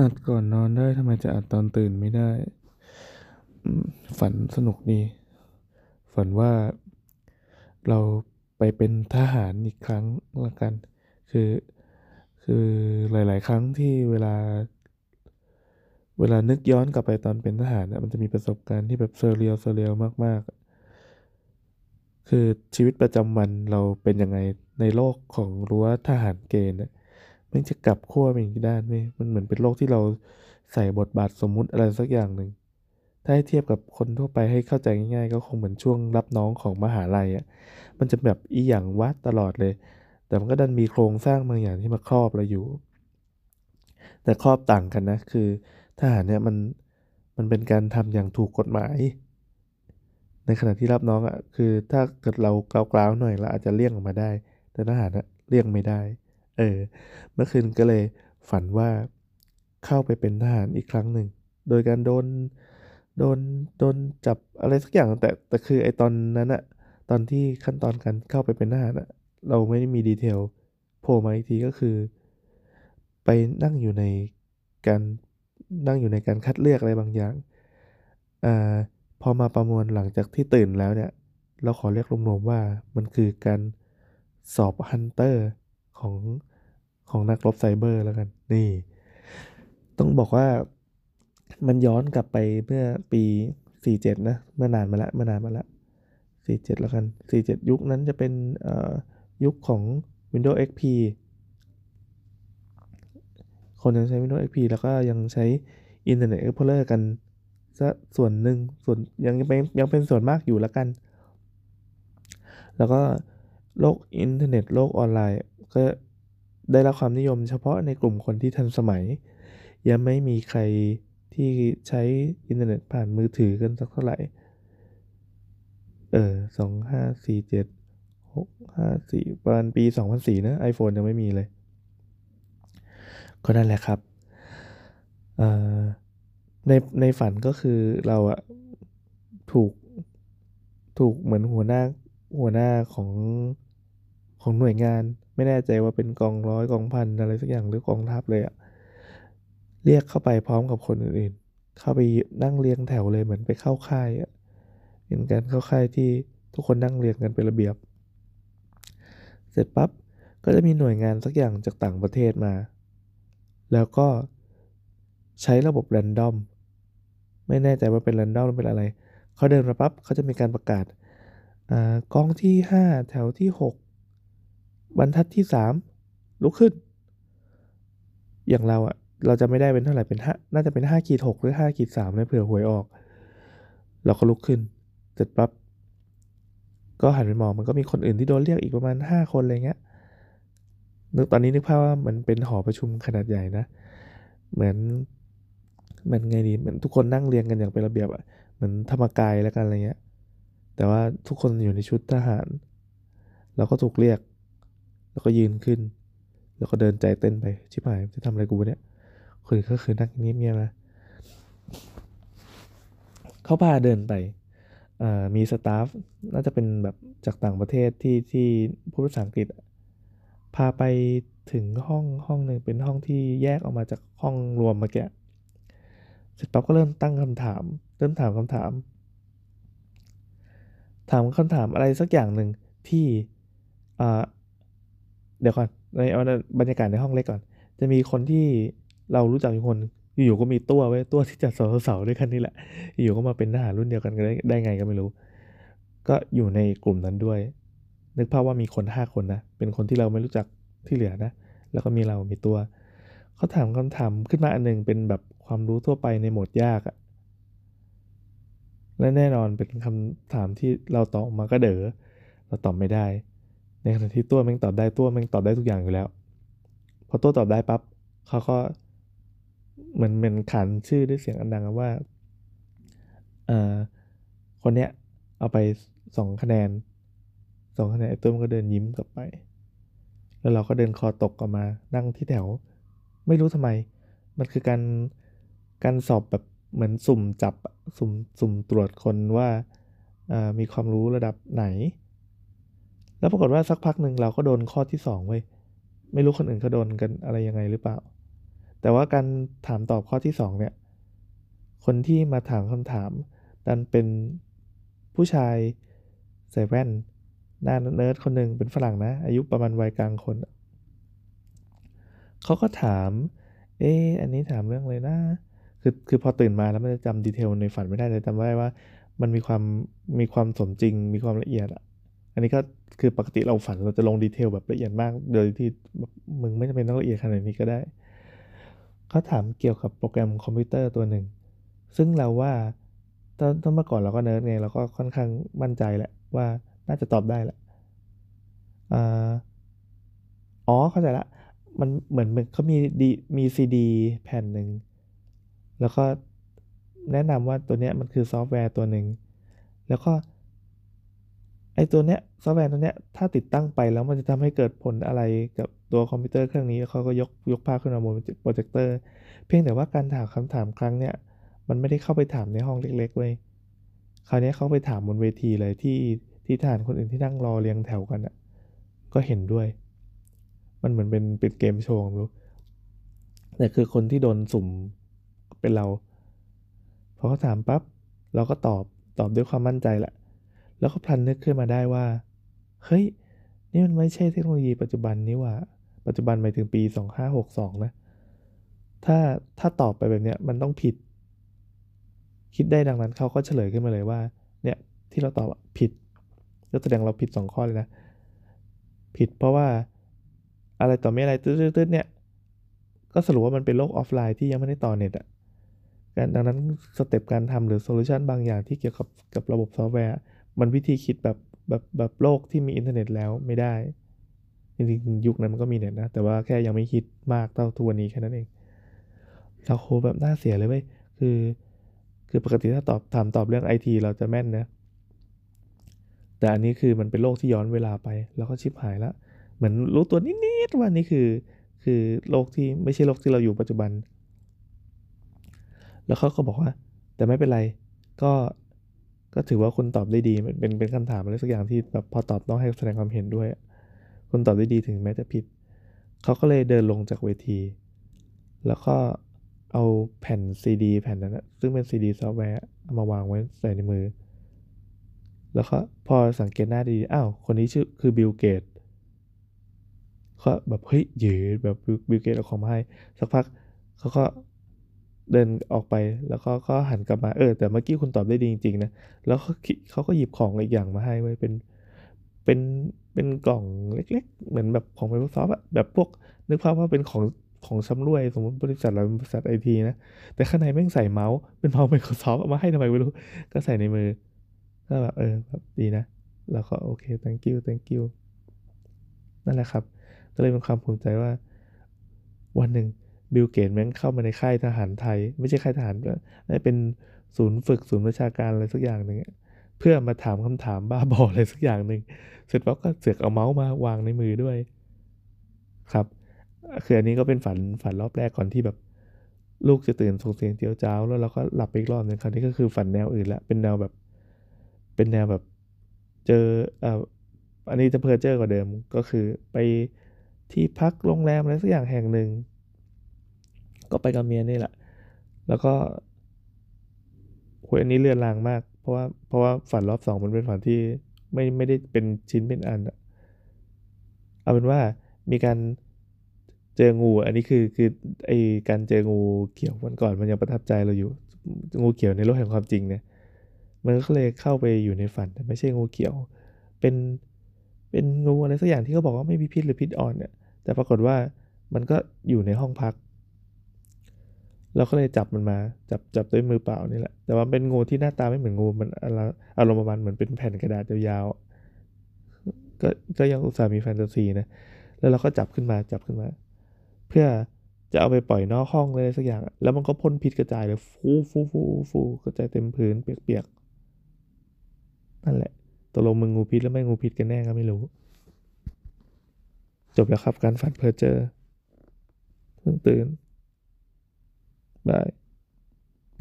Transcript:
อัดก่อนนอนได้ทำไมจะอัดตอนตื่นไม่ได้ ฝันสนุกดี ฝันว่าเราไปเป็นทหารอีกครั้งละกัน คือคือหลาย ๆ ครั้งที่เวลา เวลานึกย้อนกลับไปตอนเป็นทหารนะมันจะมีประสบการณ์ที่แบบเซเรียลเซเรียลมาก ๆ คือชีวิตประจำวันเราเป็นยังไงในโลกของรั้วทหารเกณฑ์นะ มันจะกลับขั้วไปอีกด้านไหมมันเหมือนเป็นโลกที่เราใส่บทบาทสมมุติอะไรสักอย่างหนึ่ง ถ้าให้เทียบกับคนทั่วไปให้เข้าใจง่ายๆ ก็คงเหมือนช่วงรับน้องของมหาลัยอะ มันจะแบบอีหยังวัดตลอดเลย แต่มันก็ดันมีโครงสร้างบางอย่างที่มาครอบเราอยู่ แต่ครอบต่างกันนะ คือทหารเนี่ยมันมันเป็นการทำอย่างถูกกฎหมาย ในขณะที่รับน้องอะ คือถ้าเกิดเรากล่าวๆหน่อยเราอาจจะเลี่ยงออกมาได้ แต่ทหารอะเลี่ยงไม่ได้ เออ เมื่อคืนก็เลยฝันว่าเข้าไปเป็นทหารอีกครั้งหนึ่ง โดยการโดน โดน โดนจับอะไรสักอย่าง แต่ แต่คือไอตอนนั้นอะตอนที่ขั้นตอนการเข้าไปเป็นทหารอะเราไม่ได้มีดีเทลโผล่มาอีกทีก็คือ ไปนั่งอยู่ในการนั่งอยู่ในการคัดเลือกอะไรบางอย่างอ่าพอมาประมวลหลังจากที่ตื่นแล้วเนี่ย เราขอเรียกรวมๆว่ามันคือการสอบ hunter ของ ของนักรบไซเบอร์แล้วกัน นี่ ต้องบอกว่ามันย้อนกลับไปเมื่อปี 47 นะ เมื่อนานมาแล้วเมื่อนานมาแล้ว47 แล้วกัน 47 ยุคนั้นจะเป็นยุคของ Windows XP คนยังใช้ Windows XP แล้วก็ยังใช้ Internet Explorer กันซะส่วนหนึ่งส่วนยังเป็นยังเป็นส่วนมากอยู่แล้วกัน แล้วก็โลกอินเทอร์เน็ตโลกออนไลน์ ก็ ได้รับความนิยมเฉพาะในกลุ่มคนที่ทันสมัย ยังไม่มีใครที่ใช้อินเทอร์เน็ตผ่านมือถือกันสักเท่าไหร่ เออสองห้าสี่เจ็ดหกห้าสี่ประมาณปีสองพันสี่นะ iPhone ยังไม่มีเลย ก็นั่นแหละครับเอ่อในในฝันก็คือเราอะถูกถูกเหมือนหัวหน้าหัวหน้าของ ของหน่วยงาน ไม่แน่ใจว่าเป็นกองร้อยกองพันอะไรสักอย่างหรือกองทัพเลยอะเรียกเข้าไปพร้อมกับคนอื่นๆ เข้าไปนั่งเรียงแถวเลยเหมือนไปเข้าค่ายอะเป็นการเข้าค่ายที่ทุกคนนั่งเรียงกันเป็นระเบียบ เสร็จปั๊บก็จะมีหน่วยงานสักอย่างจากต่างประเทศมา แล้วก็ใช้ระบบแรนดอมไม่แน่ใจว่าเป็นแรนดอมหรือเป็นอะไร เขาเดินมาปั๊บเขาจะมีการประกาศกองที่ 5 แถวที่ 6 บรรทัดที่สามลุกขึ้น อย่างเราอะเราจะไม่ได้เป็นเท่าไหร่เป็นห้าน่าจะเป็นห้าขีดหกหรือห้าขีดสามเลยเผื่อหวยออก เราก็ลุกขึ้น เสร็จปั๊บก็หันไปมองมันก็มีคนอื่นที่โดนเรียกอีกประมาณห้าคนอะไรเงี้ยนึกตอนนี้นึกภาพว่ามันเป็นหอประชุมขนาดใหญ่นะ เหมือนมือนไงดีมือนทุกคนนั่งเรียงกันอย่างเป็นระเบียบอะเหมือนธรรมกายแล้วกันอะไรเงี้ย แต่ว่าทุกคนอยู่ในชุดทหาร เราก็ถูกเรียก แล้วก็ยืนขึ้น แล้วก็เดินใจเต้นไป ชิบหาย จะทำอะไรกูเนี่ยคนก็คือนั่งเงียบๆนะเขาพาเดินไปมีสตาฟน่าจะเป็นแบบจากต่างประเทศที่ที่พูดภาษาอังกฤษ พาไปถึงห้องห้องหนึ่งเป็นห้องที่แยกออกมาจากห้องรวมเมื่อกี้เสร็จปั๊บก็เริ่มตั้งคำถาม เริ่มถามคำถาม ถามคำถามอะไรสักอย่างหนึ่งที่ เดี๋ยวก่อนในบรรยากาศในห้องเล็กก่อน จะมีคนที่เรารู้จักอยู่คนอยู่ๆก็มีตัวไว้ตัวที่จัดเสาๆด้วยกันนี่แหละ อยู่ก็มาเป็นทหารรุ่นเดียวกันได้ได้ไงก็ไม่รู้ ก็อยู่ในกลุ่มนั้นด้วย นึกภาพว่ามีคนห้าคนนะ เป็นคนที่เราไม่รู้จักที่เหลือนะ แล้วก็มีเรา มีตัว เขาถามคำถามขึ้นมาอันหนึ่งเป็นแบบความรู้ทั่วไปในโหมดยากอะและแน่นอนเป็นคำถามที่เราตอบมาก็เด๋อเราตอบไม่ได้ ในขณะที่ตัวแม่งตอบได้ตัวแม่งตอบได้ทุกอย่างอยู่แล้ว พอตัวตอบได้ปับ๊บเขาก็เหมือนเหมือนขานชื่อด้วยเสียงอันดังว่าเอ่อคนเนี้ยเอาไปสองคะแนนสองคะแนนไอ้ตัวมันก็เดินยิ้มกลับไป แล้วเราก็เดินคอตกกลับมานั่งที่แถว ไม่รู้ทำไม มันคือการการสอบแบบเหมือนสุ่มจับสุ่มสุ่มตรวจคนว่ามีความรู้ระดับไหน แล้วปรากฏว่าสักพักหนึ่งเราก็โดนข้อที่สองเว้ยไม่รู้คนอื่นเขาโดนกันอะไรยังไงหรือเปล่า แต่ว่าการถามตอบข้อที่สองเนี่ยคนที่มาถามคำถามดันเป็นผู้ชายใส่แว่นหน้าเนิร์ดคนหนึ่งเป็นฝรั่งนะ อายุประมาณวัยกลางคน เขาก็ถาม เอออันนี้ถามเรื่องเลยนะ คือคือพอตื่นมาแล้วมันจะจำดีเทลในฝันไม่ได้แต่จำได้ว่า มันมีความมีความสมจริง มีความละเอียดอะ อันนี้ก็คือปกติเราฝันเราจะลง detail แบบละเอียดมาก โดยที่มึงไม่จำเป็นต้องละเอียดขนาดนี้ก็ได้เขาถามเกี่ยวกับโปรแกรมคอมพิวเตอร์ตัวหนึ่ง ซึ่งเราว่าตอนตอนเมื่อก่อนเราก็เนิร์ดไงเราก็ค่อนข้างมั่นใจแหละว่าน่าจะตอบได้แหละอ๋อเข้าใจละ มันเหมือนเขามีดีมีซีดีแผ่นหนึ่ง แล้วก็แนะนำว่าตัวเนี้ยมันคือซอฟต์แวร์ตัวหนึ่ง แล้วก็ ไอตัวเนี้ยซอฟต์แวร์ตัวเนี้ยถ้าติดตั้งไปแล้วมันจะทำให้เกิดผลอะไรกับตัวคอมพิวเตอร์เครื่องนี้เขาก็ยกยกภาพขึ้นมาบนโปรเจคเตอร์เพียงแต่ว่าการถามคำถามครั้งเนี้ยมันไม่ได้เข้าไปถามในห้องเล็กๆเว้ยคราวนี้เขาไปถามบนเวทีเลยที่ที่ทหารคนอื่นที่นั่งรอเรียงแถวกันอะก็เห็นด้วย มันเหมือนเป็นเป็นเกมโชว์รู้แต่คือคนที่โดนสุ่มเป็นเราพอเขาถามปับ๊บเราก็ตอบตอบด้วยความมั่นใจแหละ แล้วก็พลันนึกขึ้นมาได้ว่า เฮ้ย นี่มันไม่ใช่เทคโนโลยีปัจจุบันนี้ว่า ปัจจุบันหมายถึงปี 2562 นะ ถ้าถ้าตอบไปแบบเนี้ยมันต้องผิด คิดได้ดังนั้นเขาก็เฉลยขึ้นมาเลยว่า เนี่ยที่เราตอบผิดก็แสดงเราผิด 2 ข้อเลยนะ ผิดเพราะว่าอะไรต่อไม่อะไรตืดๆเนี่ย ก็สรุปว่ามันเป็นโลกออฟไลน์ที่ยังไม่ได้ต่อเน็ตอะดังนั้น step การทำหรือ solution บางอย่างที่เกี่ยวกับกับระบบซอฟต์แวร์ มันวิธีคิดแบบแบบแบบโลกที่มีอินเทอร์เน็ตแล้วไม่ได้ จริงๆยุคนั้นมันก็มีเน็ตนะ แต่ว่าแค่ยังไม่คิดมากเท่าทุกวันนี้แค่นั้นเองเราโคตรแบบน่าเสียดายเลยเว้ยคือคือปกติถ้าตอบถามตอบเรื่องไอทีเราจะแม่นนะ แต่อันนี้คือมันเป็นโลกที่ย้อนเวลาไป แล้วก็ชิบหายล้วเหมือนรู้ตัวนิดๆว่านี่คือ คือโลกที่ไม่ใช่โลกที่เราอยู่ปัจจุบัน แล้วเขาก็บอกว่า แต่ไม่เป็นไร ก็ ก็ถือว่าคุณตอบได้ดีเป็นเป็นคำถามอะไรสักอย่างที่แบบพอตอบต้องให้แสดงความเห็นด้วย คุณตอบได้ดีถึงแม้จะผิด เขาก็เลยเดินลงจากเวที แล้วก็เอาแผ่นซีดีแผ่นนั้นนะซึ่งเป็นซีดีซอฟต์แวร์มาวางไว้ใส่ในมือ แล้วก็พอสังเกตหน้าดีอ้าว คนนี้ชื่อคือบิลเกตก็แบบเฮ้ยเยืดแบบบิลเกตเอาของมาให้ สักพักเขาก็ เดินออกไปแล้วก็ก็หันกลับมาเออแต่เมื่อกี้คุณตอบได้ดีจริงๆนะแล้วเขาเขาก็หยิบของอีกอย่างมาให้ไว้เป็นเป็นเป็นกล่องเล็ก ๆ เหมือนแบบของ Microsoft อะแบบพวกนึกภาพว่าเป็นของของชำร่วยสมมติบริษัทเราเป็นบริษัทไอทีนะ แต่ข้างในแม่งใส่เมาส์เป็นเมาส์ Microsoft เอามาให้ทำไมไม่รู้ ก็ใส่ในมือ ก็แบบเออแบบดีนะ แล้วก็โอเค thank you thank you นั่นแหละครับ ก็เลยเป็นความภูมิใจว่า วันหนึ่ง บิลเกตแม่งเข้ามาในค่ายทหารไทย ไม่ใช่ค่ายทหารได้เป็นศูนย์ฝึกศูนย์บัญชาการอะไรสักอย่างหนึ่งเพื่อมาถามคำถามบ้าบออะไรสักอย่างหนึ่งเสร็จปั๊บก็เสือกเอาเมาส์มาวางในมือด้วย ครับคืออันนี้ก็เป็นฝันฝันรอบแรกก่อนที่แบบ ลูกจะตื่นส่งเสียงเจียวจ้าวแล้วเราก็หลับไปอีกรอบนึงคราวนี้ก็คือฝันแนวอื่นละเป็นแนวแบบ เป็นแนวแบบ เจออ่าอันนี้จะเพอเจอกว่าเดิมก็คือไปที่พักโรงแรมอะไรสักอย่างแห่งหนึ่ง ก็ไปกับเมียนี่แหละ แล้วก็หวยอันนี้เลือนลางมาก เพราะว่าเพราะว่าฝันรอบสองมันเป็นฝันที่ไม่ไม่ได้เป็นชิ้นเป็นอันเอาเป็นว่ามีการเจองู อันนี้คือคือไอการเจองูเขียววันก่อนมันยังประทับใจเราอยู่ งูเขียวในโลกแห่งความจริงเนี่ยมันก็เลยเข้าไปอยู่ในฝันแต่ไม่ใช่งูเขียว เป็นเป็นงูอะไรสักอย่างที่เขาบอกว่าไม่มีพิษหรือพิษอ่อนเนี่ยแต่ปรากฏว่ามันก็อยู่ในห้องพัก เราก็เลยจับมันมาจับจับด้วยมือเปล่านี่แหละ แต่ว่าเป็นงูที่หน้าตาไม่เหมือนงูมันอารมณ์ประมาณเหมือนเป็นแผ่นกระดาษยาวๆก็ก็ยังอุตส่าห์มีแฟนตาซีนะแล้วเราก็จับขึ้นมาจับขึ้นมา เพื่อจะเอาไปปล่อยนอกห้องเลยสักอย่าง แล้วมันก็พ่นพิษกระจายเลยฟูฟูฟูฟูกระจายเต็มพื้นเปียกๆนั่นแหละตกลงมึงงูพิษแล้วไม่งูพิษกันแน่ก็ไม่รู้ จบแล้วครับการฝันเพอเจอเพิ่งตื่น Bye.